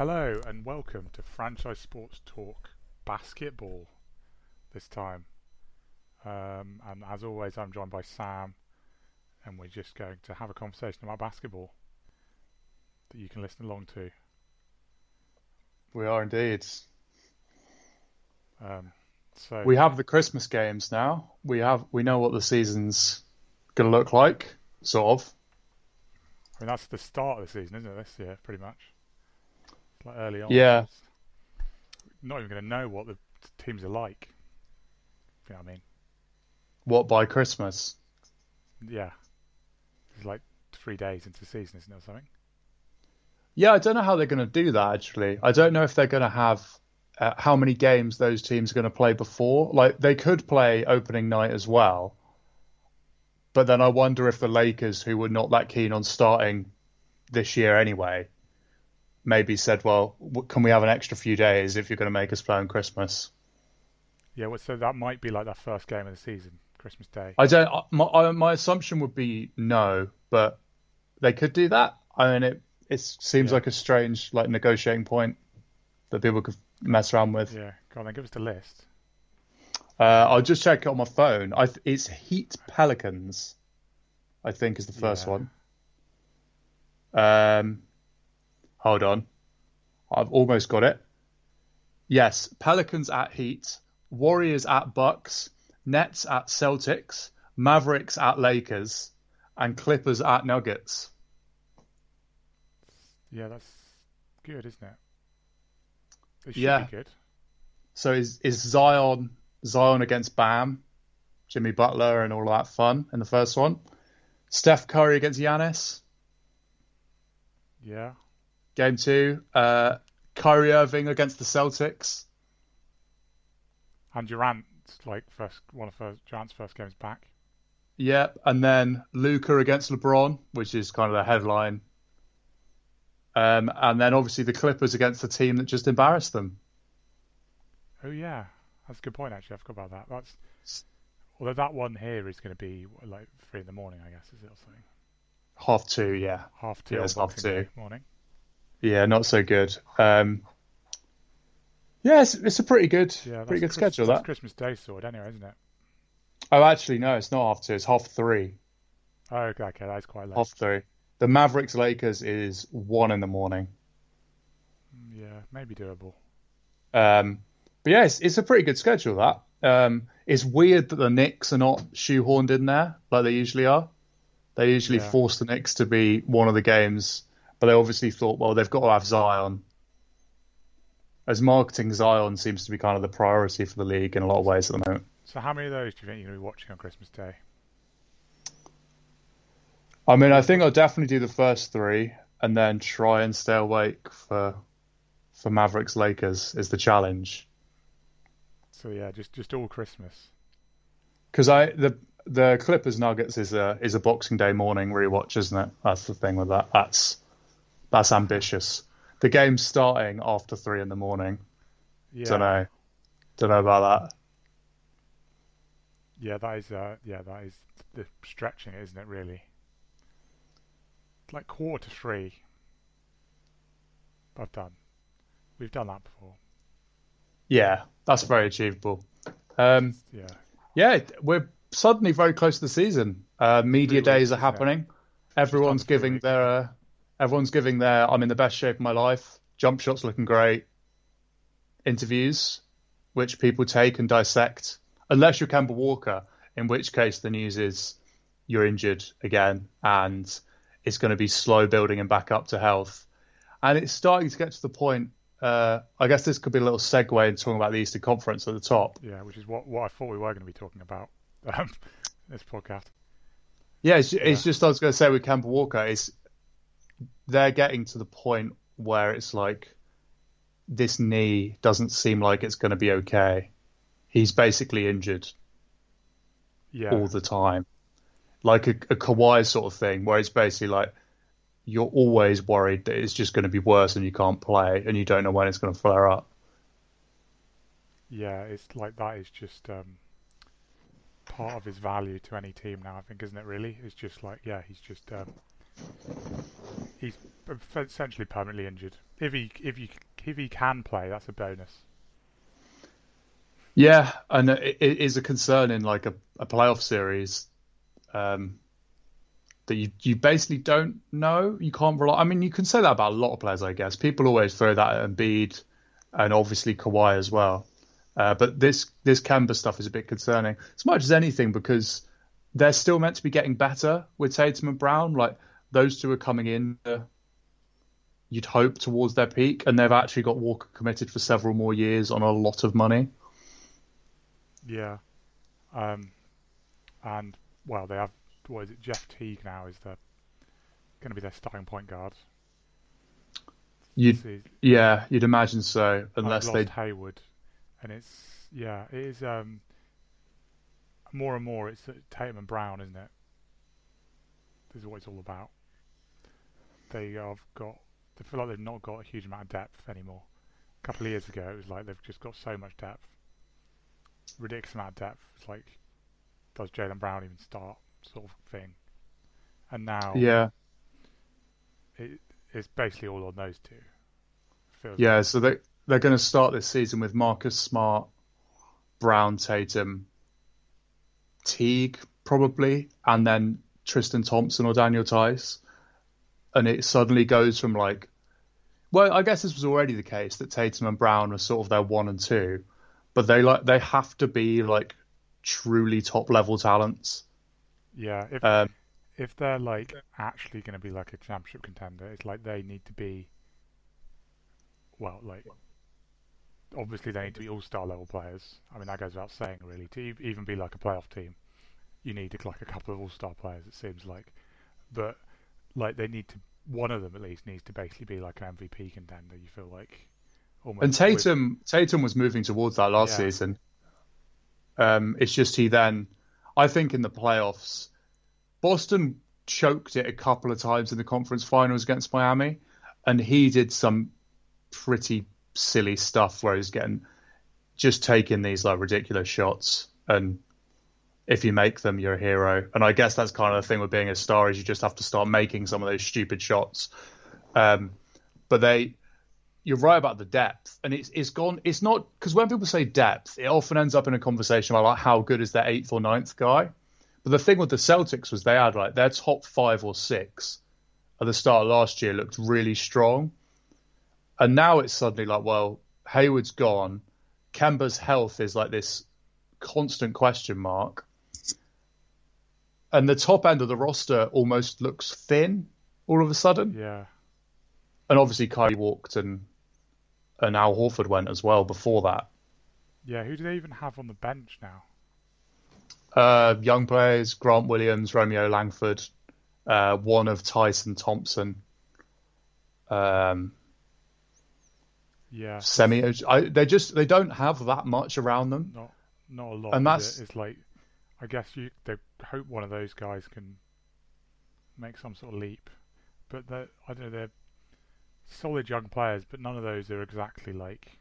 Hello and welcome to Franchise Sports Talk Basketball this time. Um, and as always, I'm joined by Sam, and we're just going to have a conversation about basketball that you can listen along to. We are indeed. Um, so We have the Christmas games now. We have we know what the season's going to look like, sort of. I mean, that's the start of the season, isn't it? This year, pretty much. Like early on. Yeah. Not even going to know what the teams are like. You know what I mean? What by Christmas? Yeah. It's like three days into the season, isn't it, or something? Yeah, I don't know how they're going to do that actually. I don't know if they're going to have uh, how many games those teams are going to play before. Like they could play opening night as well. But then I wonder if the Lakers, who were not that keen on starting this year anyway, maybe said, "Well, can we have an extra few days if you're going to make us play on Christmas?" Yeah, well, so that might be like that first game of the season, Christmas Day. I don't. My my assumption would be no, but they could do that. I mean, it it seems Yeah. like a strange like negotiating point that people could mess around with. Yeah, go on then, give us the list. Uh, I'll just check it on my phone. I th- it's Heat Pelicans. I think is the first Yeah. one. Um, hold on, I've almost got it. Yes, Pelicans at Heat, Warriors at Bucks, Nets at Celtics, Mavericks at Lakers, and Clippers at Nuggets. Yeah, that's good, isn't it? It should Yeah. be good. So is is Zion Zion against Bam, Jimmy Butler, and all that fun in the first one? Steph Curry against Giannis. Yeah. Game two, uh, Kyrie Irving against the Celtics. And Durant, like first one of first, Durant's first games back. Yep, and then Luka against LeBron, which is kind of the headline. Um, and then obviously the Clippers against the team that just embarrassed them. Oh yeah, that's a good point actually. I forgot about that. That's although that one here is going to be like three in the morning, I guess, is it or something? Half two, yeah, Half two. Yeah, it's half two. Morning. Yeah, not so good. Um, yeah, it's, it's a pretty good, Yeah, pretty good schedule. That. Christmas Day sword, anyway, isn't it? Oh, actually, no, it's not half two. It's half three. Oh, okay, okay, that's quite late. Half three. The Mavericks Lakers is one in the morning. Yeah, maybe doable. Um, but yeah, it's, it's a pretty good schedule. That um, it's weird that the Knicks are not shoehorned in there like they usually are. They usually Yeah. force the Knicks to be one of the games, but they obviously thought, well, they've got to have Zion. As marketing, Zion seems to be kind of the priority for the league in a lot of ways at the moment. So how many of those do you think you're going to be watching on Christmas Day? I mean, I think I'll definitely do the first three, and then try and stay awake for for Mavericks Lakers is the challenge. So yeah, just just all Christmas. Because I the the Clippers Nuggets is a is a Boxing Day morning rewatch, isn't it? That's the thing with that. That's that's ambitious. The game's starting after three in the morning. Yeah, Don't know. Don't know about that. yeah, that is uh, yeah, that is the stretching, isn't it? Really, It's like quarter to three. I've done. We've done that before. Yeah, that's very achievable. Um, Yeah, yeah, we're suddenly very close to the season. Uh, media days are happening. Everyone's giving their uh, everyone's giving their I'm in the best shape of my life. Jump shots looking great. Interviews, which people take and dissect, unless you're Kemba Walker, in which case the news is you're injured again and it's going to be slow building and back up to health. And it's starting to get to the point. Uh, I guess this could be a little segue into talking about the Eastern Conference at the top. yeah, which is what what I thought we were going to be talking about. Um, this podcast. Yeah, it's, it's just I was going to say with Kemba Walker, it's they're getting to the point where it's like this knee doesn't seem like it's going to be okay. He's basically injured Yeah, all the time, like a, a Kawhi sort of thing, where it's basically like you're always worried that it's just going to be worse and you can't play, and you don't know when it's going to flare up. yeah, it's like that is just um, part of his value to any team now. I think, isn't it? Really, it's just like yeah, he's just um, he's essentially permanently injured. If he if you if he can play, that's a bonus. Yeah, and it, is a concern in like a, a playoff series um, that you you basically don't know. You can't rely. I mean, you can say that about a lot of players, I guess. People always throw that at Embiid and obviously Kawhi as well. Uh, but this this Kemba stuff is a bit concerning, as much as anything, because they're still meant to be getting better with Tatum and Brown. Like those two are coming in. Uh, you'd hope towards their peak, and they've actually got Walker committed for several more years on a lot of money. Yeah, um, and well, they have what is it? Jeff Teague now is the going to be their starting point guard. You'd, yeah, you'd imagine so, unless they Hayward, and it's yeah, it is um, more and more. It's Tatum and Brown, isn't it? This is what it's all about. They have got. They feel like they've not got a huge amount of depth anymore. A couple of years ago, it was like they've just got so much depth, ridiculous amount of depth. It's like, does Jaylen Brown even start? Sort of thing. And now, yeah, it, it's basically all on those two. Feels yeah, like. so they they're going to start this season with Marcus Smart, Brown, Tatum, Teague probably, and then Tristan Thompson or Daniel Theis, and it suddenly goes from like, well, I guess this was already the case that Tatum and Brown are sort of their one and two, but they like they have to be like truly top level talents. Yeah, if um, if they're like actually going to be like a championship contender, it's like they need to be. Well, like obviously they need to be all-star level players. I mean that goes without saying, really. To even be like a playoff team, you need to like a couple of all-star players. It seems like, but like they need to. One of them at least needs to basically be like an MVP contender. You feel like. almost and Tatum, with... Tatum was moving towards that last yeah. season. Um, it's just he then, I think in the playoffs, Boston choked it a couple of times in the conference finals against Miami, and he did some pretty silly stuff where he's getting just taking these like ridiculous shots and if you make them you're a hero. And i guess that's kind of the thing with being a star is you just have to start making some of those stupid shots. Um, but they you're right about the depth. And it's it's gone it's not because when people say depth it often ends up in a conversation about like how good is their eighth or ninth guy? But the thing with the celtics was they had like their top five or six at the start of last year looked really strong. And now it's suddenly like, well, Hayward's gone. Kemba's health is like this constant question mark. And the top end of the roster almost looks thin all of a sudden. Yeah. And obviously Kyrie walked and and Al Horford went as well before that. Yeah, who do they even have on the bench now? Uh, young players, Grant Williams, Romeo Langford, uh, one of Tyson Thompson. Um, yeah, semi. they just they don't have that much around them. Not not a lot. And that's it? it's like I guess you they hope one of those guys can make some sort of leap, but they I don't know they're solid young players, but none of those are exactly like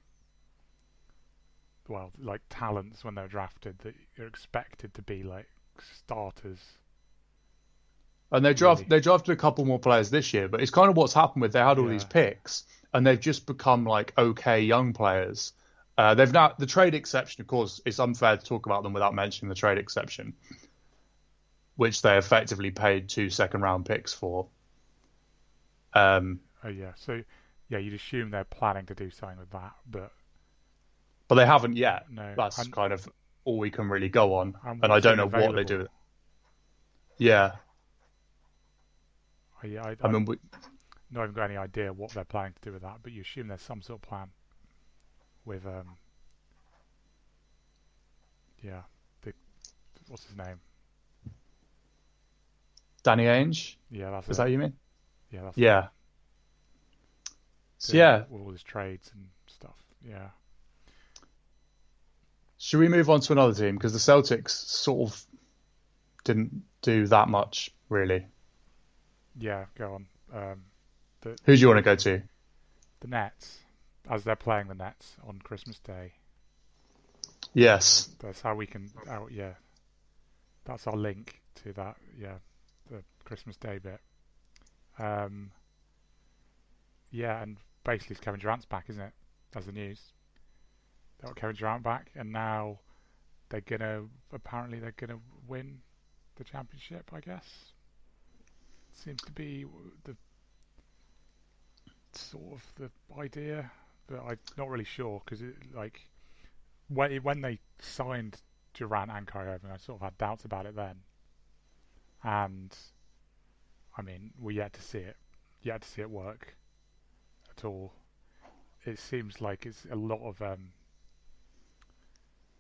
well like talents when they're drafted that you're expected to be like starters. And they draft really. they drafted a couple more players this year, but it's kind of what's happened with they had all yeah. these picks and they've just become like okay young players. Uh, they've now the trade exception, of course, it's unfair to talk about them without mentioning the trade exception, which they effectively paid two second round picks for. Um, oh yeah, so yeah, you'd assume they're planning to do something with that, but but they haven't yet. No, that's I'm, kind of all we can really go on, I'm and I don't know available. what they do. Yeah. Yeah, I, I, I mean, we, not even got any idea what they're planning to do with that, but you assume there's some sort of plan with um yeah, the what's his name? Danny Ainge. Yeah, that's is it. that you mean? Yeah, that's yeah. So yeah, all his trades and stuff. Yeah. Should we move on to another team because the Celtics sort of didn't do that much really? Yeah, go on. Um, the, Who do you want to go to? The Nets, as they're playing the Nets on Christmas Day. Yes. That's how we can. Oh, yeah. That's our link to that. Yeah, the Christmas Day bit. Um, yeah, and basically it's Kevin Durant's back, isn't it? That's the news. They got Kevin Durant back, and now they're gonna apparently they're gonna win the championship. I guess seems to be the sort of the idea, but I'm not really sure because like when when they signed Durant and Kyrie Irving, I sort of had doubts about it then, and I mean we're yet to see it, yet to see it work at all. It seems like it's a lot of um,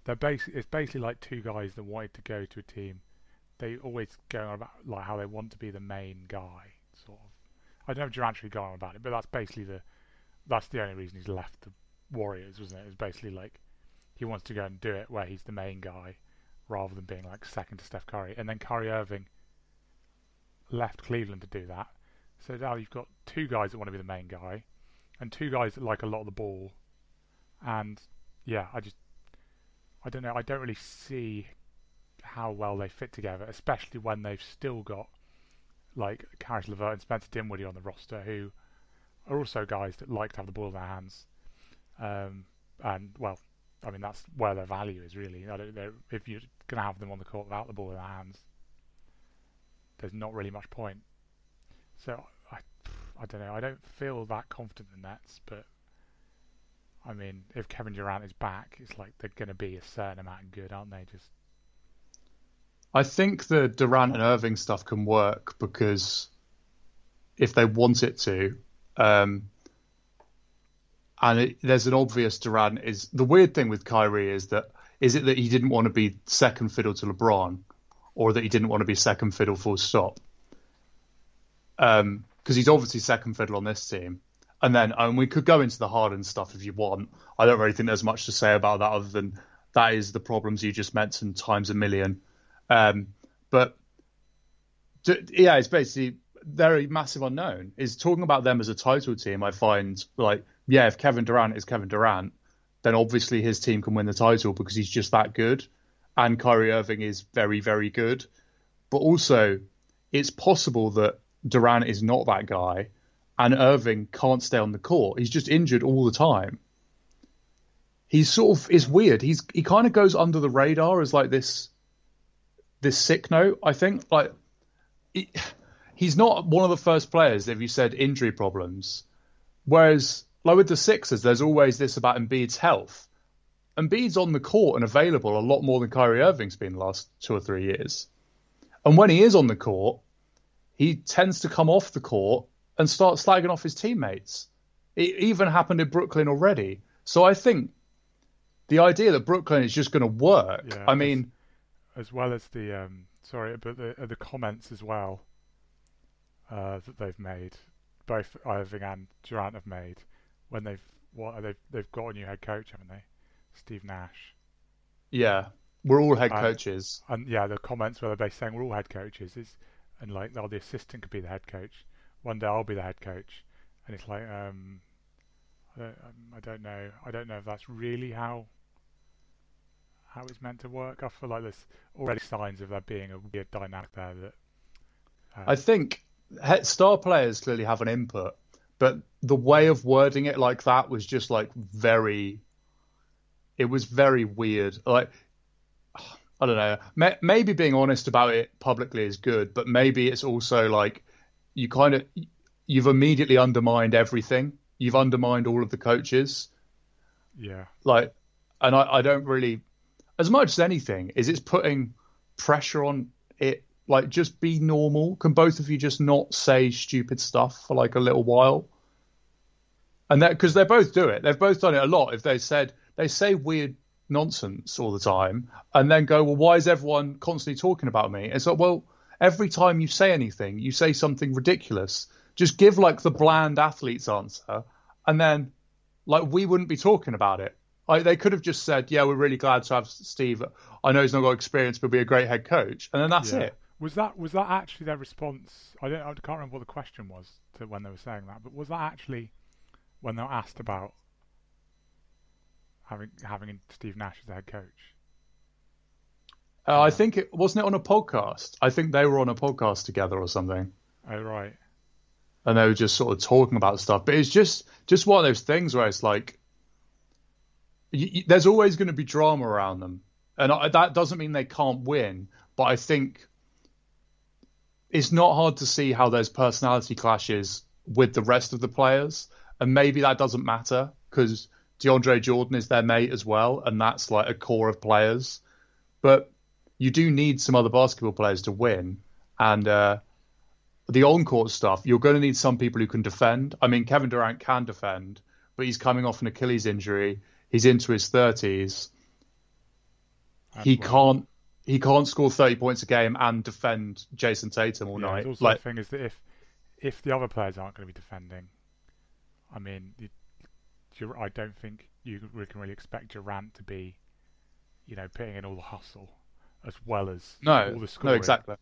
they're basically it's basically like two guys that wanted to go to a team. They always go on about like how they want to be the main guy, sort of. I don't know if Durant actually gone on about it, but that's basically the that's the only reason he's left the Warriors, wasn't it? It was basically like he wants to go and do it where he's the main guy, rather than being like second to Steph Curry. And then Kyrie Irving left Cleveland to do that. So now you've got two guys that want to be the main guy, and two guys that like a lot of the ball. And yeah, I just I don't know. I don't really see how well they fit together, especially when they've still got like Caris LeVert and Spencer Dinwiddie on the roster, who are also guys that like to have the ball in their hands. Um, and well, I mean that's where their value is really. If you're going to have them on the court without the ball in their hands. There's not really much point. So I, I don't know. I don't feel that confident in the Nets, but I mean, if Kevin Durant is back, it's like they're going to be a certain amount of good, aren't they? Just. I think the Durant and Irving stuff can work because if they want it to, um, and it, there's an obvious Durant is the weird thing with Kyrie is that is it that he didn't want to be second fiddle to LeBron, or that he didn't want to be second fiddle full stop? Because um, he's obviously second fiddle on this team, and then and we could go into the Harden stuff if you want. I don't really think there's much to say about that other than that is the problems you just mentioned times a million. Um, but yeah, it's basically they're massive unknown. Is talking about them as a title team, I find like yeah, if Kevin Durant is Kevin Durant, then obviously his team can win the title because he's just that good, and Kyrie Irving is very very good. But also, it's possible that Durant is not that guy and Irving can't stay on the court. He's just injured all the time. He's sort of is weird. He's he kind of goes under the radar as like this this sick note. I think like he, he's not one of the first players if you said injury problems. Whereas like with the Sixers, there's always this about Embiid's health. Embiid's on the court and available a lot more than Kyrie Irving's been the last two or three years. And when he is on the court, he tends to come off the court and start slagging off his teammates. It even happened in Brooklyn already. So I think the idea that Brooklyn is just going to work. Yeah, I mean, as, as, well as the um, sorry, but the the comments as well uh, that they've made, both Irving and Durant have made when they've what they've they've got a new head coach, haven't they? Steve Nash. Yeah, we're all head coaches. And yeah, the comments where they're basically saying we're all head coaches is, and like, oh, the assistant could be the head coach one day I'll be the head coach, and it's like um, I don't, um, I don't know. I don't know if that's really how how it's meant to work. I feel like there's already signs of there being a weird dynamic there. That uh, I think star players clearly have an input, but the way of wording it like that was just like very. It was very weird. Like I don't know. Maybe being honest about it publicly is good, but maybe it's also like you kind of you've immediately undermined everything. You've undermined all of the coaches. Yeah. Like, and I, I don't really, as much as anything, is it's putting pressure on it. Like, just be normal. Can both of you just not say stupid stuff for like a little while? And that because they both do it. They've both done it a lot. If they said they say weird nonsense all the time, and then go, well, why is everyone constantly talking about me? It's like, well every time you say anything, you say something ridiculous. Just give like the bland athlete's answer, and then like we wouldn't be talking about it. Like they could have just said, "Yeah, we're really glad to have Steve. I know he's not got experience, but be a great head coach," and then that's yeah. it. Was that was that actually their response? I don't. I can't remember what the question was to when they were saying that, but was that actually when they were asked about having having Steve Nash as the head coach? Uh, I think it wasn't it on a podcast. I think they were on a podcast together or something. Oh right. and they were just sort of talking about stuff. But it's just just one of those things where it's like, y y there's always going to be drama around them, and I, that doesn't mean they can't win. But I think it's not hard to see how there's personality clashes with the rest of the players, and maybe that doesn't matter because DeAndre Jordan is their mate as well, and that's like a core of players. But you do need some other basketball players to win, and uh, the on-court stuff, you're going to need some people who can defend. I mean, Kevin Durant can defend, but he's coming off an Achilles injury. He's into his thirties. He well. can't. He can't score thirty points a game and defend Jayson Tatum all Yeah, night. also Like, the thing is that if if the other players aren't going to be defending, I mean, you, I don't think you can really expect Durant to be, you know, putting in all the hustle as well as no, all the scoring. no, exactly.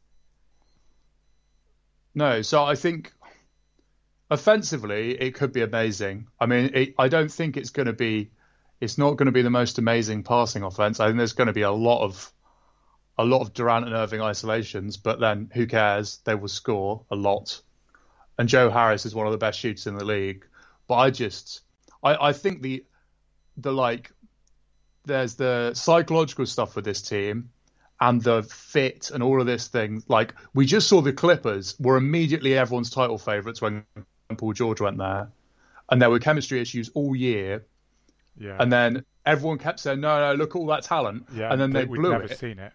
No, so I think offensively it could be amazing. I mean, it, I don't think it's going to be. It's not going to be the most amazing passing offense. I think there's going to be a lot of a lot of Durant and Irving isolations, but then who cares? They will score a lot. And Joe Harris is one of the best shooters in the league. But I just, I, I think the, the like, there's the psychological stuff with this team, and the fit and all of this thing. Like we just saw the Clippers were immediately everyone's title favourites when Paul George went there, and there were chemistry issues all year. Yeah, And then everyone kept saying, "No, no, look at all that talent," yeah, and then they we'd never it. seen it.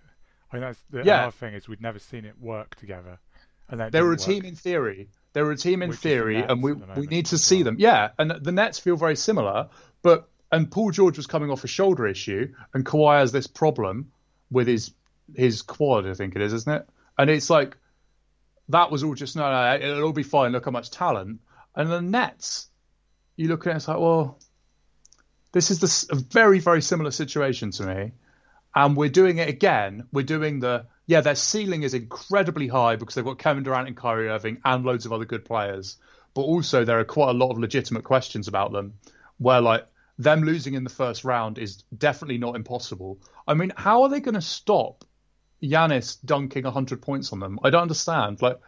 I mean, that's the Yeah. other thing is we'd never seen it work together, and They were a work. team in theory. They were a team in Which is the theory, and we the we need to see well. them. Yeah, and the Nets feel very similar, but and Paul George was coming off a shoulder issue, and Kawhi has this problem with his his quad, I think it is, isn't it? And it's like that was all just no, no, it'll all be fine. Look how much talent. And the Nets, you look at it, it's like, well, this is this a very very similar situation to me, and we're doing it again. We're doing the yeah, their ceiling is incredibly high because they've got Kevin Durant and Kyrie Irving and loads of other good players. But also there are quite a lot of legitimate questions about them, where like them losing in the first round is definitely not impossible. I mean, how are they going to stop Giannis dunking 100 points on them? I don't understand. Like,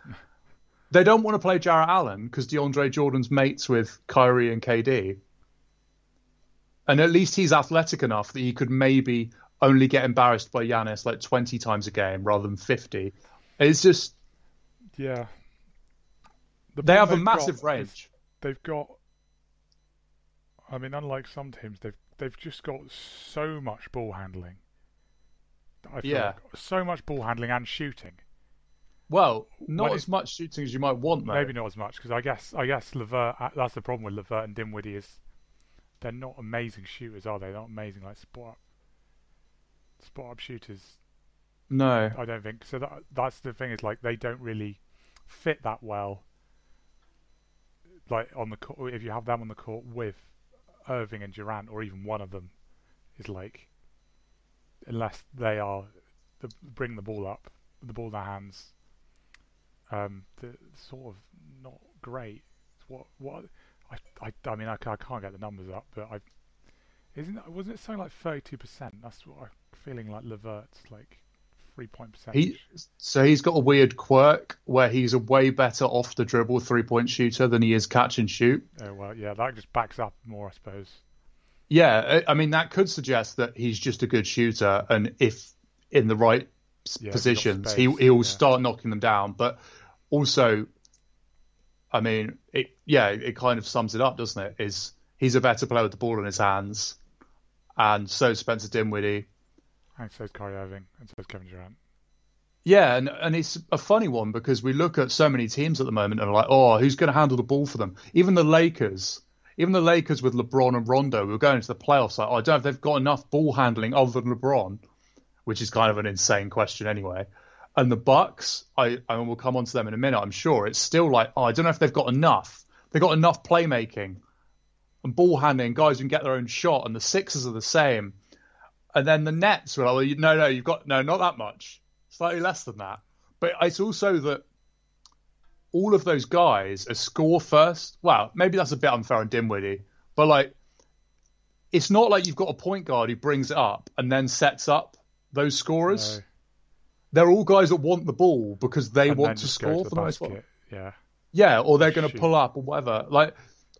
they don't want to play Jarrett Allen because DeAndre Jordan's mates with Kyrie and KD. And at least he's athletic enough that he could maybe only get embarrassed by Giannis like 20 times a game rather than 50. It's just, Yeah, The they have a massive got range. They've got. I mean, unlike some teams, they've they've just got so much ball handling. I feel Yeah. like so much ball handling and shooting. Well, not when as much shooting as you might want, though. Maybe not as much because I guess I guess LeVert. uh, That's the problem with LeVert and Dinwiddie is they're not amazing shooters, are they? They're not amazing like spot spot up shooters. No. I don't think so. That, that's the thing is like they don't really fit that well. Like on the court, if you have them on the court with Irving and Durant, or even one of them, is like unless they are the, bring the ball up, the ball in their hands. Um, the sort of not great. What what I I, I mean I, I can't get the numbers up, but I isn't wasn't it something like thirty two percent? That's what I'm feeling like LeVert's like three point percentage. He so he's got a weird quirk where he's a way better off the dribble three point shooter than he is catch and shoot. Oh well, yeah, that just backs up more, I suppose. Yeah, I mean that could suggest that he's just a good shooter, and if in the right Yeah, if he's got positions, space, he he'll yeah. start knocking them down. But also, I mean, it yeah, it kind of sums it up, doesn't it? Is he's a better player with the ball in his hands, and so Spencer Dinwiddie. And so is Kyrie Irving, and so is Kevin Durant. Yeah, and and it's a funny one because we look at so many teams at the moment and are like, oh, who's going to handle the ball for them? Even the Lakers, even the Lakers with LeBron and Rondo, we're going into the playoffs. Like, oh, I don't know if they've got enough ball handling other than LeBron, which is kind of an insane question anyway. And the Bucks, I, I mean, we'll come on to them in a minute. I'm sure it's still like, oh, I don't know if they've got enough. They've got enough playmaking and ball handling, guys who can get their own shot, and the Sixers are the same. And then the Nets were like, well, you, no, no, you've got no, not that much, slightly less than that. But it's also that all of those guys are score first. Well, maybe that's a bit unfair on Dinwiddie, but like, it's not like you've got a point guard who brings it up and then sets up those scorers. So- They're all guys that want the ball because they and want to score to for the the most part. Yeah, Yeah, or they're going to pull up or whatever. Like,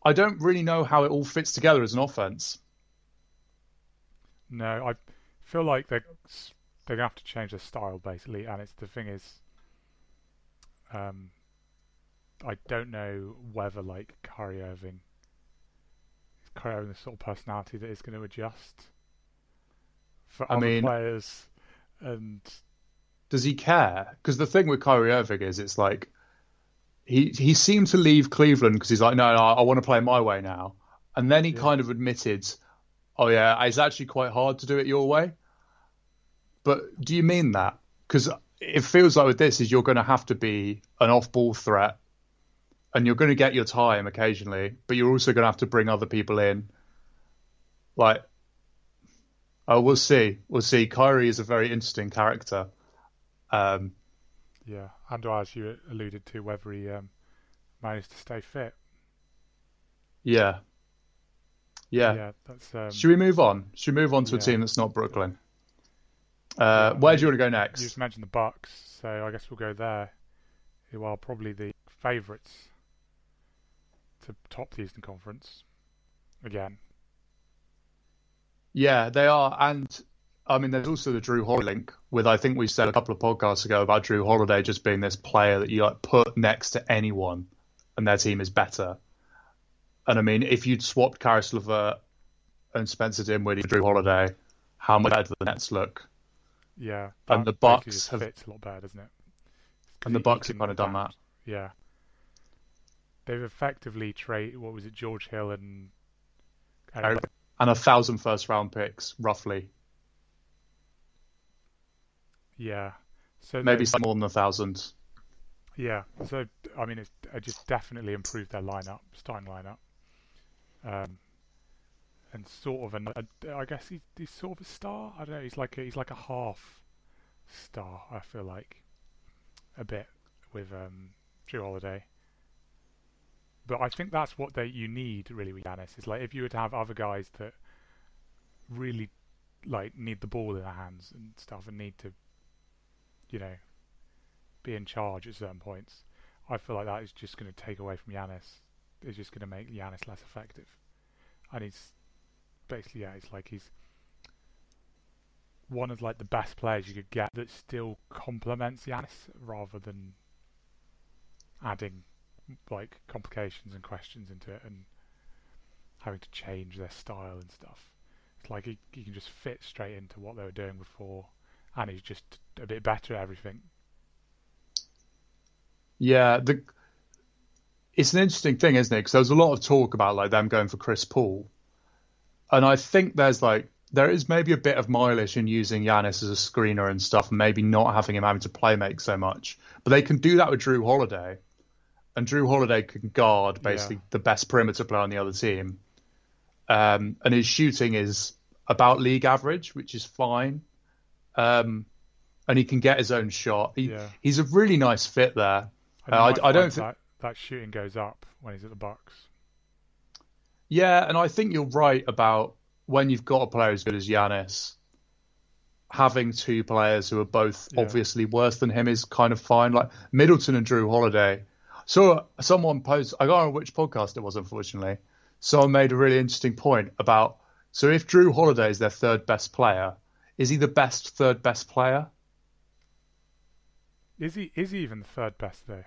I don't really know how it all fits together as an offense. No, I feel like they're they're gonna have to change their style basically, and it's the thing is, um, I don't know whether like Kyrie Irving, is Kyrie Irving the sort of personality that is going to adjust for I other mean- players, and Does he care? Because the thing with Kyrie Irving is, it's like he he seemed to leave Cleveland because he's like, no, no, I want to play my way now, and then he Yeah. kind of admitted, oh yeah, it's actually quite hard to do it your way. But do you mean that? Because it feels like with this is you're going to have to be an off-ball threat, and you're going to get your time occasionally, but you're also going to have to bring other people in. Like, oh, we'll see, we'll see. Kyrie is a very interesting character. Um, yeah, and as you alluded to, whether he um, managed to stay fit. yeah, yeah. Yeah, that's um, Should we move on? Should we move on to a team that's not Brooklyn? Uh, Yeah, where do you want to go You next? just mentioned the Bucks, so I guess we'll go there. Who are probably the favourites to top the Eastern Conference again. Yeah, they are, and I mean, there's also the Jrue Holiday link. With I think we said a couple of podcasts ago about Jrue Holiday just being this player that you like put next to anyone, and their team is better. And I mean, if you'd swapped Caris LeVert and Spencer Dinwiddie, and Jrue Holiday, how much better the Nets look? Yeah, And the Bucks have- fits a lot better, doesn't it? And the he- he Bucks have kind of done that. Yeah, they've effectively traded. What was it, George Hill and And a thousand first round picks, roughly, yeah. So maybe they- more than a thousand. Yeah, so I mean, it's it just definitely improved their lineup, starting lineup, um, and sort of an. A, I guess he's, he's sort of a star. I don't know. He's like a, he's like a half star. I feel like a bit with um, Jrue Holiday. But I think that's what they you need really with Giannis is like if you were to have other guys that really like need the ball in their hands and stuff and need to, you know, be in charge at certain points. I feel like that is just going to take away from Giannis. It's just going to make Giannis less effective. And he's basically, yeah, it's like he's one of like the best players you could get that still complements Giannis rather than adding like complications and questions into it and having to change their style and stuff. It's like he, he can just fit straight into what they were doing before and he's just a bit better at everything. Yeah, the it's an interesting thing, isn't it? Because there was a lot of talk about like them going for Chris Paul, and I think there's like there is maybe a bit of mileage in using Giannis as a screener and stuff, and maybe not having him having to play make so much. But they can do that with Jrue Holiday, and Jrue Holiday can guard basically Yeah. the best perimeter player on the other team, um, and his shooting is about league average, which is fine. Um, and he can get his own shot. He, Yeah. He's a really nice fit there. And Uh, I- I don't find thi- that shooting goes up when he's at the Bucks. Yeah, and I think you're right about when you've got a player as good as Giannis, having two players who are both Yeah. obviously worse than him is kind of fine. Like Middleton and Jrue Holiday. So uh, someone posed, I don't know which podcast it was, unfortunately. Someone made a really interesting point about so if Jrue Holiday is their third best player, is he the best third best player? Is he is he even the third best though?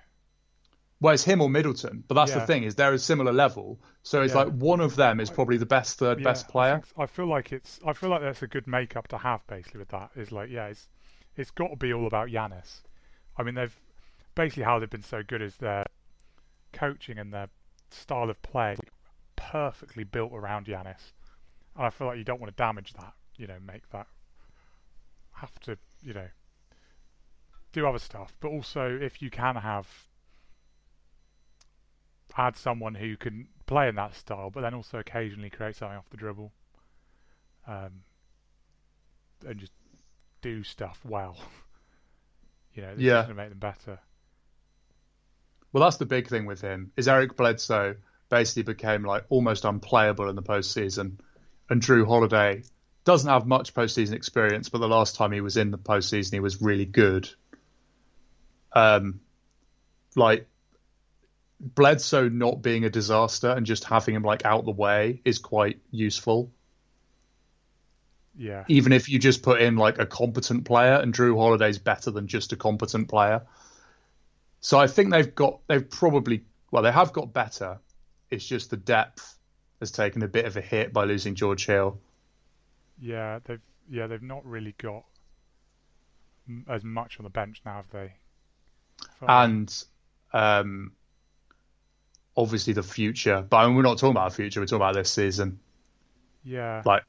Well, it's him or Middleton, but that's the thing is they're a similar level. So it's Yeah. like one of them is probably the best third Yeah, best I player. think- I, feel like it's I feel like that's a good makeup to have basically with that. Is like yeah, it's it's got to be all about Giannis. I mean they've basically how they've been so good is their coaching and their style of play perfectly built around Giannis. And I feel like you don't want to damage that. You know, make that have to you know do other stuff. But also if you can have add someone who can play in that style, but then also occasionally create something off the dribble, um, and just do stuff well. you know, Yeah. going to make them better. Well, that's the big thing with him. Is Eric Bledsoe basically became like almost unplayable in the postseason, and Jrue Holiday doesn't have much postseason experience, but the last time he was in the postseason, he was really good. Um, like Bledsoe not being a disaster and just having him like out the way is quite useful. Yeah. Even if you just put in like a competent player, and Jrue Holiday's better than just a competent player. So I think they've got they've probably well they have got better. It's just the depth has taken a bit of a hit by losing George Hill. Yeah, they've yeah they've not really got as much on the bench now, have they? And um, obviously the future. But I mean, we're not talking about the future. We're talking about this season. yeah. Like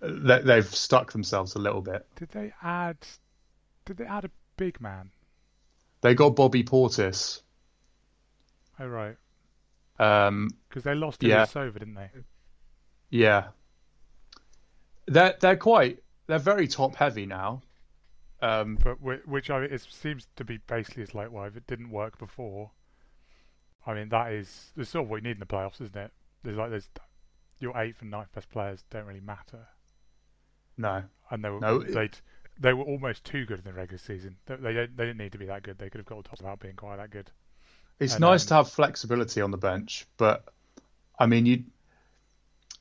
they, they've stuck themselves a little bit. Did they add? Did they add a big man? They got Bobby Portis. Oh right, Um, because they lost Yeah. Ilyasova, didn't they? yeah, they're they're quite they're very top heavy now. Um, But whi- which I it seems to be basically it's like, well, if it didn't work before, I mean that is that's sort of what you need in the playoffs, isn't it? There's like there's your eighth and ninth best players don't really matter, no, and they were No, they they were almost too good in the regular season. They they, don't, they didn't need to be that good. They could have got the top without being quite that good. it's And, nice um, to have flexibility on the bench, but I mean you.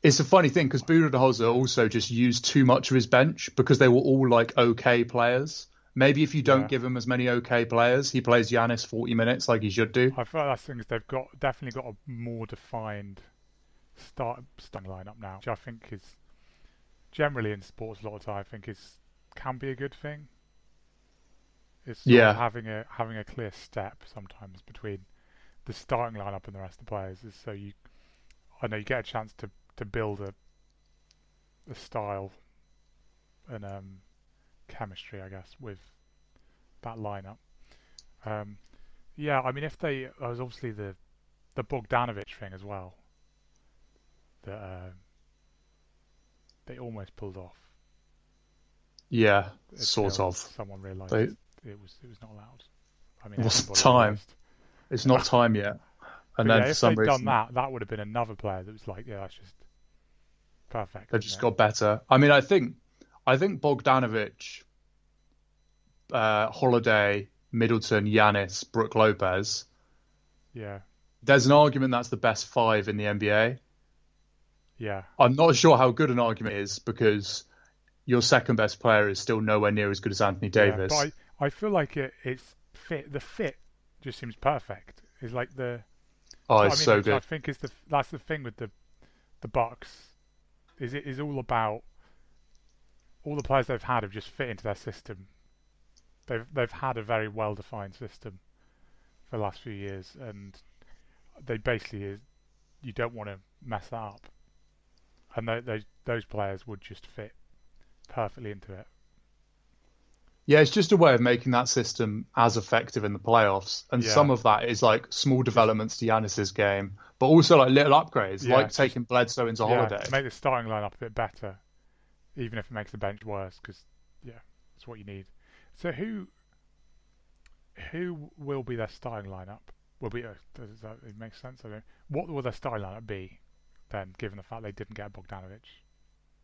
It's a funny thing because Budenholzer also just used too much of his bench because they were all like okay players. Maybe if you don't Yeah. give him as many okay players, he plays Giannis 40 minutes like he should do. I feel like that's the thing is they've got definitely got a more defined start starting lineup now, which I think is generally in sports a lot of time I think is can be a good thing. It's Yeah. having a having a clear step sometimes between the starting lineup and the rest of the players is so you I know you get a chance to, to build a a style and um, chemistry I guess with that lineup. Um, yeah, I mean, if they, there was obviously the the Bogdanovich thing as well that uh, they almost pulled off. Yeah, until sort of. Someone realised They- it was it was not allowed. I mean, It wasn't time. realised. It's not time yet. And But then yeah, if they'd reason, done that, that would have been another player that was like, yeah, that's just perfect. they just it? got better. I mean, I think, I think Bogdanovich, uh, Holiday, Middleton, Giannis, Brook Lopez. yeah, There's an argument that's the best five in the NBA. yeah, I'm not sure how good an argument is because your second best player is still nowhere near as good as Anthony Davis. yeah. But I, I feel like it, it's fit. The fit just seems perfect. It's like the oh, I it's mean, so which I think is the that's the thing with the the Bucks is it is all about all the players they've had have just fit into their system. They've they've had a very well defined system for the last few years, and they basically is you don't want to mess that up. And tho- those those players would just fit perfectly into it. Yeah, it's just a way of making that system as effective in the playoffs. And Yeah. some of that is like small developments to Giannis's game, but also like little upgrades, Yeah, like taking Bledsoe into Holiday. to make the starting lineup a bit better, even if it makes the bench worse, because yeah, that's what you need. So who who will be their starting lineup? Will be uh, does that it makes sense? I don't. What will their starting lineup be then, given the fact they didn't get Bogdanovich?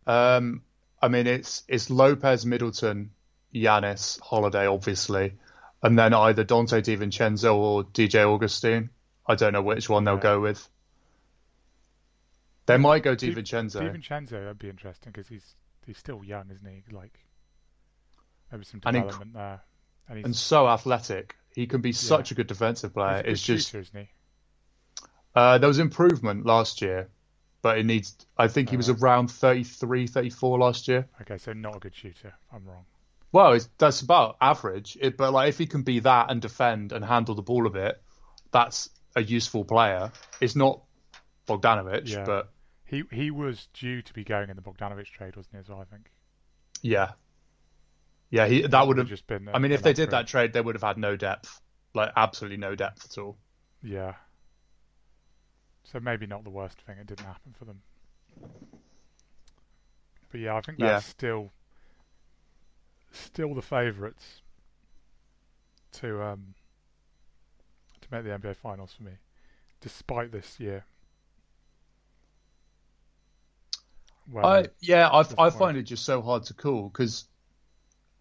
Um, I mean, it's it's Lopez, Middleton, Giannis, Holiday, obviously, and then either Donte DiVincenzo or DJ Augustin. I don't know which one they'll Yeah. go with. They might go Di- DiVincenzo. DiVincenzo, that'd be interesting because he's he's still young, isn't he? Like maybe some And inc- development there, and and so athletic. He can be such a good defensive player. he's a good It's just shooter, isn't he? uh, there was improvement last year, but it needs. I think he was Uh. around 33, 34 last year. Okay, so not a good shooter. I'm wrong. Well, it's, that's about average. It, but like, if he can be that and defend and handle the ball a bit, that's a useful player. It's not Bogdanovich, Yeah. but He he was due to be going in the Bogdanovich trade, wasn't he? As well, I think. yeah, yeah, he that would have. just been. a- I mean, if they did that trade, they would have had no depth, like absolutely no depth at all. Yeah. So maybe not the worst thing. It didn't happen for them. But yeah, I think Yeah. that's still still the favourites to um to make the NBA Finals for me, despite this year. Well, I yeah, I, I find it just so hard to call because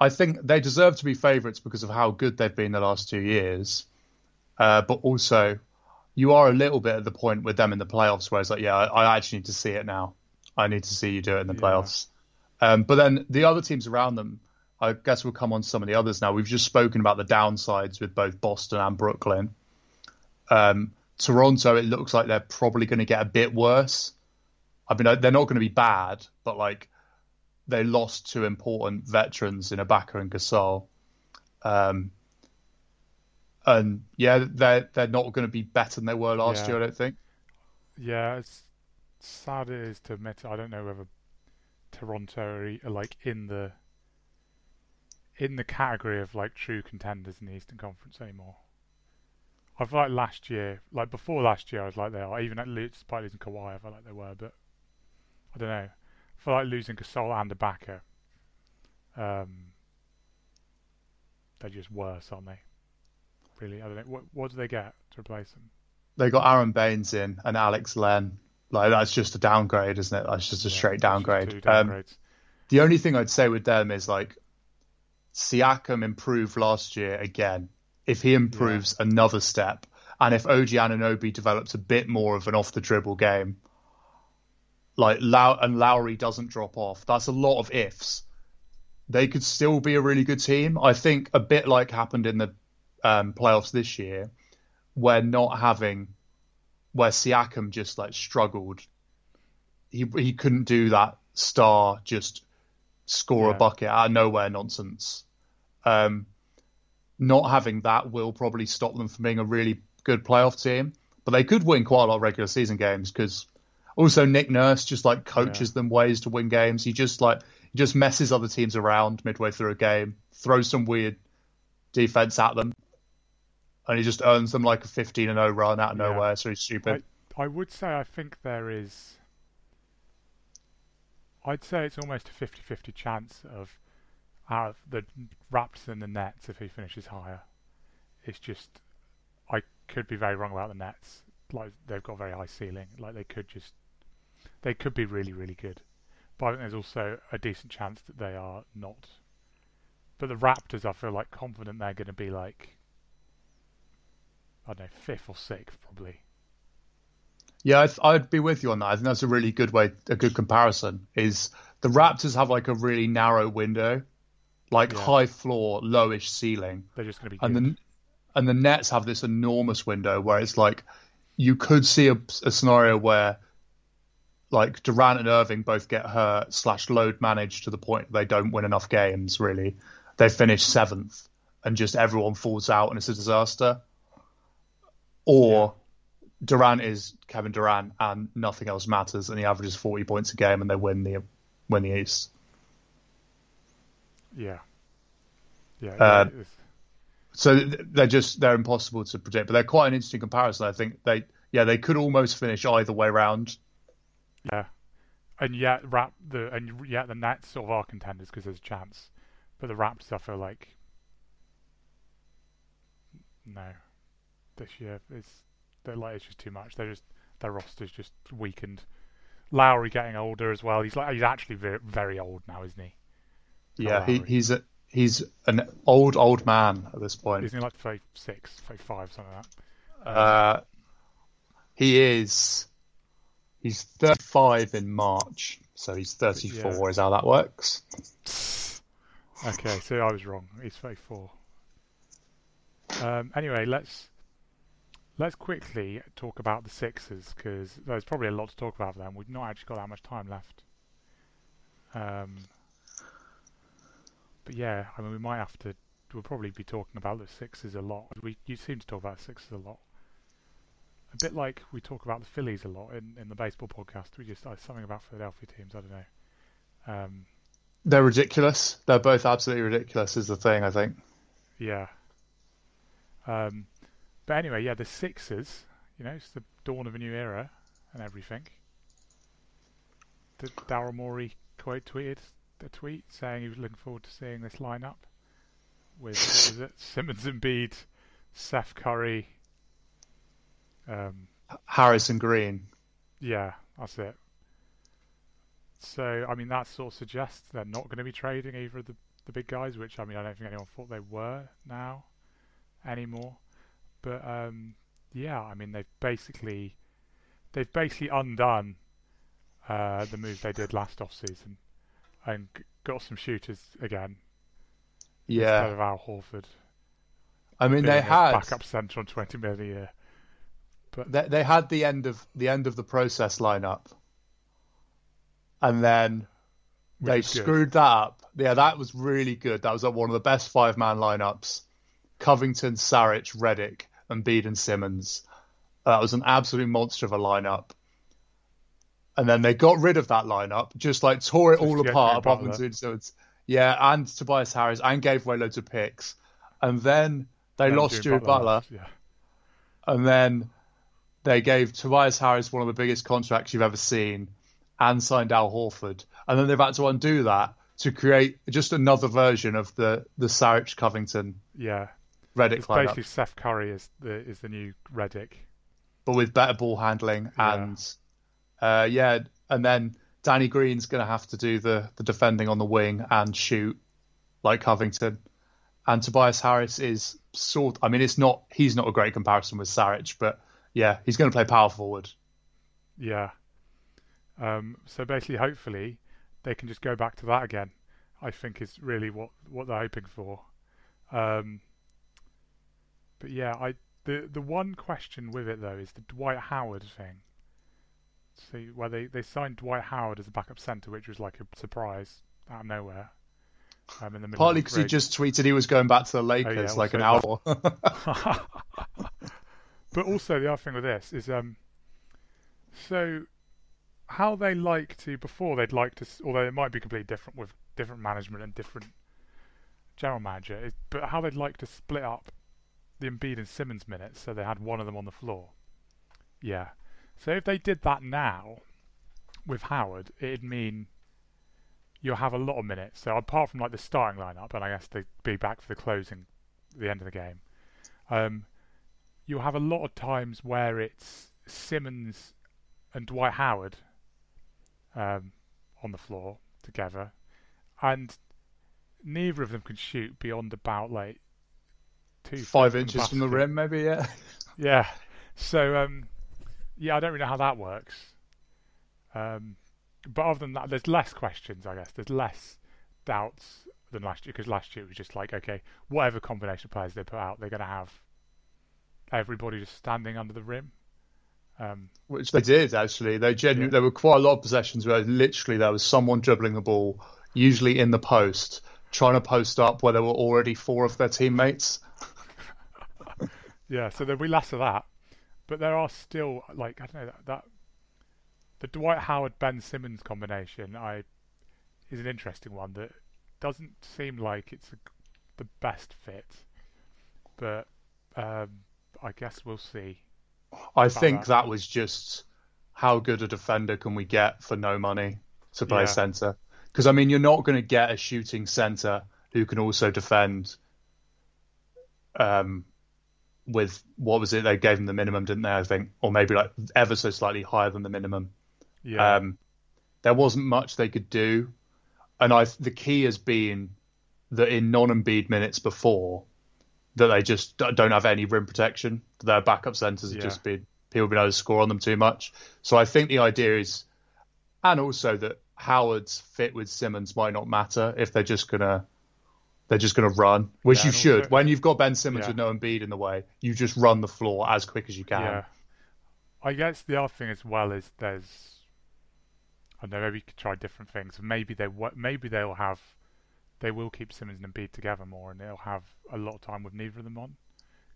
I think they deserve to be favourites because of how good they've been the last two years, uh, but also you are a little bit at the point with them in the playoffs where it's like, yeah, I, I actually need to see it now. I need to see you do it in the Yeah. playoffs. Um, but then the other teams around them, I guess we'll come on to some of the others now. We've just spoken about the downsides with both Boston and Brooklyn. Um, Toronto, it looks like they're probably going to get a bit worse. I mean, they're not going to be bad, but like they lost two important veterans in Ibaka and Gasol. Um, and yeah, they're they're not going to be better than they were last Yeah. year. I don't think. Yeah, it's sad it is to admit. I don't know whether Toronto are, like in the in the category of like true contenders in the Eastern Conference anymore. I feel like last year, like before last year, I was like they are. Even at despite losing Kawhi, I felt like they were. But I don't know. I feel like losing Gasol and Ibaka, um, they're just worse, aren't they? Really, I don't know. What what do they get to replace them? They got Aron Baynes in and Alex Len. Like that's just a downgrade, isn't it? That's just a Yeah, straight downgrade. Um, the only thing I'd say with them is like Siakam improved last year again. If he improves another step, and if OG Anunoby develops a bit more of an off the dribble game, like Low- and Lowry doesn't drop off, that's a lot of ifs. They could still be a really good team. I think a bit like happened in the um, playoffs this year, where not having, where Siakam just like struggled. He he couldn't do that star just score Yeah. a bucket out of nowhere nonsense. Um, not having that will probably stop them from being a really good playoff team. But they could win quite a lot of regular season games because also Nick Nurse just like coaches them ways to win games. He just like he just messes other teams around midway through a game, throws some weird defense at them, and he just earns them like a fifteen and zero run out of Yeah. nowhere. So he's stupid. I would say I think there is. I'd say it's almost a 50 50 chance of out of the Raptors and the Nets if he finishes higher. It's just. I could be very wrong about the Nets. Like, they've got a very high ceiling. Like, they could just. They could be really, really good. But I think there's also a decent chance that they are not. But the Raptors, I feel like confident they're going to be like. I don't know, fifth or sixth, probably. Yeah, I'd, I'd be with you on that. I think that's a really good way, a good comparison. Is the Raptors have like a really narrow window, like Yeah. high floor, lowish ceiling, They're just going to be and good. the and the Nets have this enormous window where it's like you could see a, a scenario where like Durant and Irving both get hurt slash load managed to the point they don't win enough games. Really, they finish seventh, and just everyone falls out and it's a disaster. Or Durant is Kevin Durant and nothing else matters, and he averages forty points a game and they win the win the East. Yeah. Yeah. Uh, yeah, So they're just they're impossible to predict, but they're quite an interesting comparison. I think they yeah they could almost finish either way round. Yeah. And yet, rap the and yet the Nets sort of are contenders because there's a chance, but the Raptors I feel like no, this year is they're like it's just too much. They're just their roster's just weakened. Lowry getting older as well. He's like he's actually very, very old now, isn't he? Yeah, he, he's a he's an old old man at this point. Isn't he like 36, 35, something like that? Uh, he is he's thirty five in March, so he's thirty four. Yeah. Is how that works. Okay, so I was wrong. He's 34. Um, anyway, let's let's quickly talk about the Sixers because there's probably a lot to talk about for them. We've not actually got that much time left. Um, but yeah, I mean, we might have to. We'll probably be talking about the Sixers a lot. We you seem to talk about Sixers a lot. A bit like we talk about the Phillies a lot in, in the baseball podcast. We just uh, something about Philadelphia teams. I don't know. Um, They're ridiculous. They're both absolutely ridiculous. Is the thing I think. Yeah. Um, but anyway, yeah, the Sixers, you know, it's the dawn of a new era and everything. The Daryl Morey quote tweeted a tweet saying he was looking forward to seeing this lineup with what was it Simmons and Embiid, Seth Curry. Um, Harrison Green. yeah, that's it. So I mean, that sort of suggests they're not going to be trading either of the the big guys, which I mean, I don't think anyone thought they were now anymore. But um, yeah, I mean they've basically they've basically undone uh, the moves they did last off season and got some shooters again instead Yeah, of Al Horford. I mean they had backup centre on twenty million a year. They, they had the end of the end of the process lineup, and then Which they is good. screwed that up. Yeah, that was really good. That was like one of the best five man lineups. Covington, Saric, Redick, and Embiid and Simmons. That was an absolute monster of a lineup. And then they got rid of that lineup, just like tore it Just all apart Jimmy apart from Butler. Simmons. Yeah, and Tobias Harris, and gave away loads of picks. And then they lost Jimmy Butler, left, Yeah. and then they gave Tobias Harris one of the biggest contracts you've ever seen and signed Al Horford. And then they've had to undo that to create just another version of the, the Saric Covington Yeah. Redick It's lineup, basically Seth Curry is the is the new Redick. but with better ball handling. Yeah. And uh, yeah, and then Danny Green's going to have to do the, the defending on the wing and shoot like Covington. And Tobias Harris is sort. I mean, it's not. He's not a great comparison with Saric, but yeah, he's going to play power forward. Yeah. Um, so basically, hopefully, they can just go back to that again. I think is really what what they're hoping for. Um, but yeah, I the the one question with it though is the Dwight Howard thing. See, where they they signed Dwight Howard as a backup center, which was like a surprise out of nowhere. Um, in the middle Partly because he just tweeted he was going back to the Lakers like an hour. but also the other thing with this is um so how they like to before they'd like to although it might be completely different with different management and different general manager is, but how they'd like to split up the Embiid and Simmons minutes so they had one of them on the floor. Yeah. So if they did that now with Howard it'd mean you'll have a lot of minutes. So apart from like the starting lineup and I guess they'd be back for the closing the end of the game um you'll have a lot of times where it's Simmons and Dwight Howard um, on the floor together, and neither of them can shoot beyond about like two Five feet inches from the rim, maybe. Yeah. Yeah, so um, yeah, I don't really know how that works. Um, but other than that, there's less questions, I guess. There's less doubts than last year because last year it was just like, okay, whatever combination of players they put out, they're going to have everybody just standing under the rim. Um, Which they did actually. They genuinely Yeah. there were quite a lot of possessions where literally there was someone dribbling the ball, usually in the post, trying to post up where there were already four of their teammates. yeah, so there'll be less of that, but there are still like I don't know that, that the Dwight Howard Ben Simmons combination I is an interesting one that doesn't seem like it's a, the best fit, but um, I guess we'll see. I think that. that was just how good a defender can we get for no money to play Yeah. centre? Because I mean, you're not going to get a shooting centre who can also defend. Um, with what was it? They gave him the minimum, didn't they? I think, or maybe like ever so slightly higher than the minimum. Yeah, Um, there wasn't much they could do, and I the key has been that in non-Embiid minutes before, that they just don't have any rim protection. Their backup centers have Yeah. just been people have been able to score on them too much. So I think the idea is, and also that Howard's fit with Simmons might not matter if they're just gonna. They're just to run, which Yeah, you should. when you've got Ben Simmons Yeah. with no Embiid in the way, you just run the floor as quick as you can. yeah. I guess the other thing as well is there's I don't know maybe you could try different things. Maybe they maybe they'll have they will keep Simmons and Embiid together more, and they'll have a lot of time with neither of them on.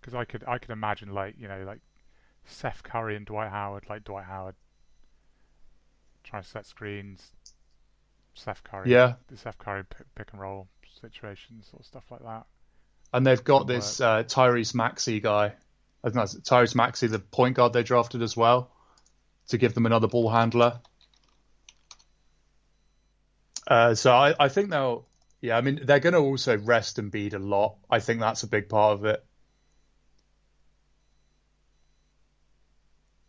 Because I could I could imagine like you know like Seth Curry and Dwight Howard, like Dwight Howard trying to set screens, Seth Curry, Yeah. the Seth Curry pick, pick and roll situations sort or stuff like that. And they've got this uh, Tyrese Maxey guy. I think that's Tyrese Maxey, the point guard they drafted as well, to give them another ball handler. Uh, so I, I think they'll, yeah, I mean, they're going to also rest Embiid a lot. I think that's a big part of it.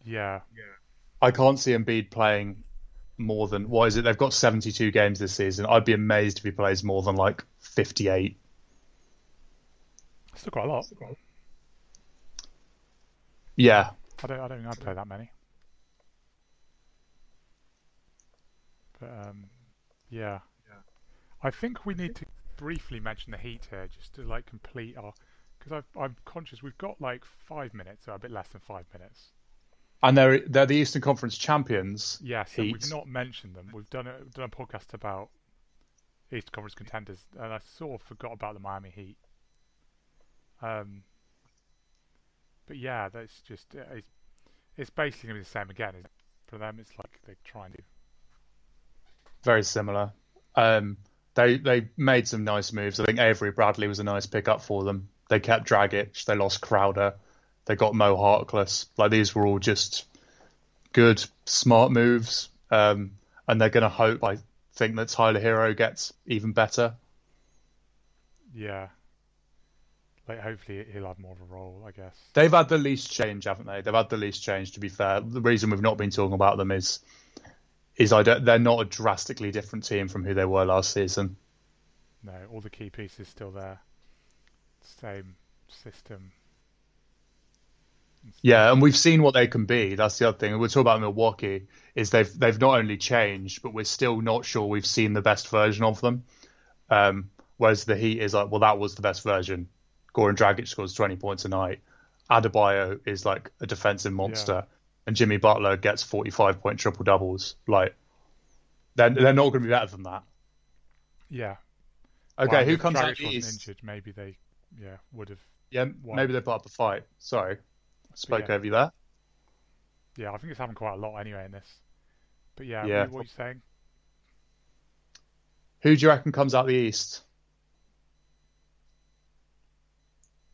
Yeah, Yeah. I can't see Embiid playing more than, what is it? They've got 72 games this season. I'd be amazed if he plays more than like 58. still quite a lot. Yeah, I don't. I don't think I'd play that many. But um, yeah. I think we need to briefly mention the heat here, just to like complete our. Because I'm conscious we've got like five minutes, or a bit less than five minutes. and they're they're the Eastern Conference champions. Yes, and we've not mentioned them. We've done a done a podcast about Eastern Conference contenders, and I sort of forgot about the Miami Heat. Um, but yeah, that's just uh, it's, it's basically gonna be the same again. For them, it's like they try and do. Very similar. Um, they they made some nice moves. I think Avery Bradley was a nice pickup for them. They kept Dragic. They lost Crowder. They got Mo Harkless. Like these were all just good, smart moves. Um, and they're going to hope, I think, that Tyler Herro gets even better. Yeah. Like hopefully he'll have more of a role, I guess. They've had the least change, haven't they? They've had the least change. To be fair, the reason we've not been talking about them is is I don't, they're not a drastically different team from who they were last season. No, all the key pieces still there. Same system. Yeah, and we've seen what they can be. That's the other thing. We're talking about Milwaukee is they've they've not only changed, but we're still not sure we've seen the best version of them. Um, whereas the Heat is like, well, that was the best version. Goran Dragic scores twenty points a night. Adebayo is like a defensive monster, and Jimmy Butler gets forty-five point triple doubles. Like, they're they're not going to be better than that. Yeah. Okay, Well, who comes out the East? injured, maybe they, yeah, would have. Yeah, Why? maybe they put up a fight. Sorry, I spoke yeah. over you there. Yeah, I think it's happened quite a lot anyway in this. But yeah, Yeah. what, are you saying? Who do you reckon comes out the East?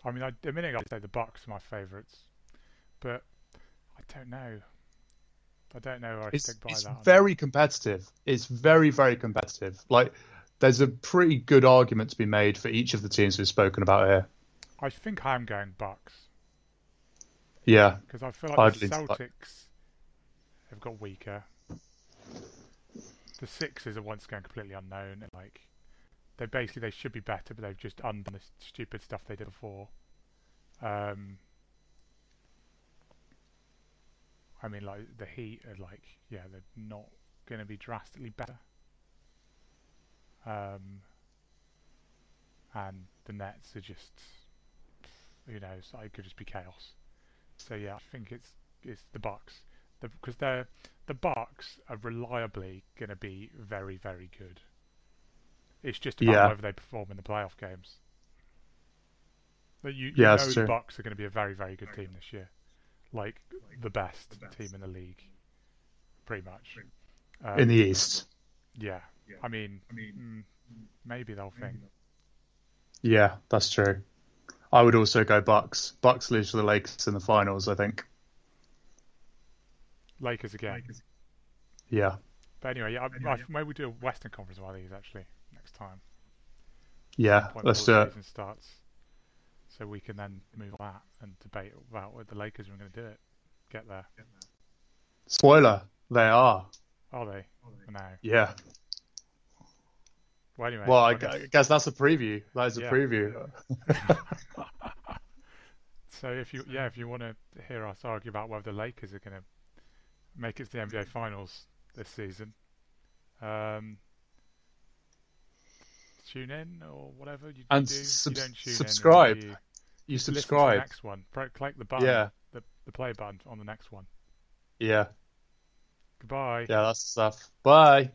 I mean, I, a minute ago I'd say the Bucks are my favourites, but I don't know. I don't know where I It's, stick by it's very competitive. It's very, very competitive. Like, there's a pretty good argument to be made for each of the teams we've spoken about here. I think I'm going Bucks Yeah, because I feel like I'd the lean to Bucks. Celtics have got weaker. The Sixers are once again completely unknown. And like, they basically they should be better, but they've just undone the stupid stuff they did before. Um, I mean, like the Heat are like, yeah, they're not going to be drastically better. Um, and the Nets are just, who knows? It could just be chaos. So yeah, I think it's it's the Bucks because they're the Bucks are reliably going to be very very good. It's just about Yeah. whether they perform in the playoff games. But you, you Yeah, know the. Bucks are going to be a very very good team this year, like the best team in the league, pretty much. Um, in the East. yeah, I mean, I mm, maybe they'll think. Yeah, that's true. I would also go Bucks. Bucks lose to the Lakers in the finals, I think. Lakers again. Yeah, But anyway, yeah, I, I, maybe we do a Western Conference of one of these actually next time. yeah. Let's before do it. season starts, so we can then move on that and debate about whether the Lakers are going to do it. Get there, Spoiler: they are. are they? No. Yeah. Well, anyway. Well, I, guess- I guess that's a preview. That is a Yeah. preview. so if you yeah if you want to hear us argue about whether the Lakers are going to make it to the NBA Finals this season, um, tune in or whatever you And do. sub- you don't tune subscribe. in. You You to the subscribe. next one. Click the button. Yeah, The the play button on the next one. yeah, Goodbye. yeah. That's stuff. Bye.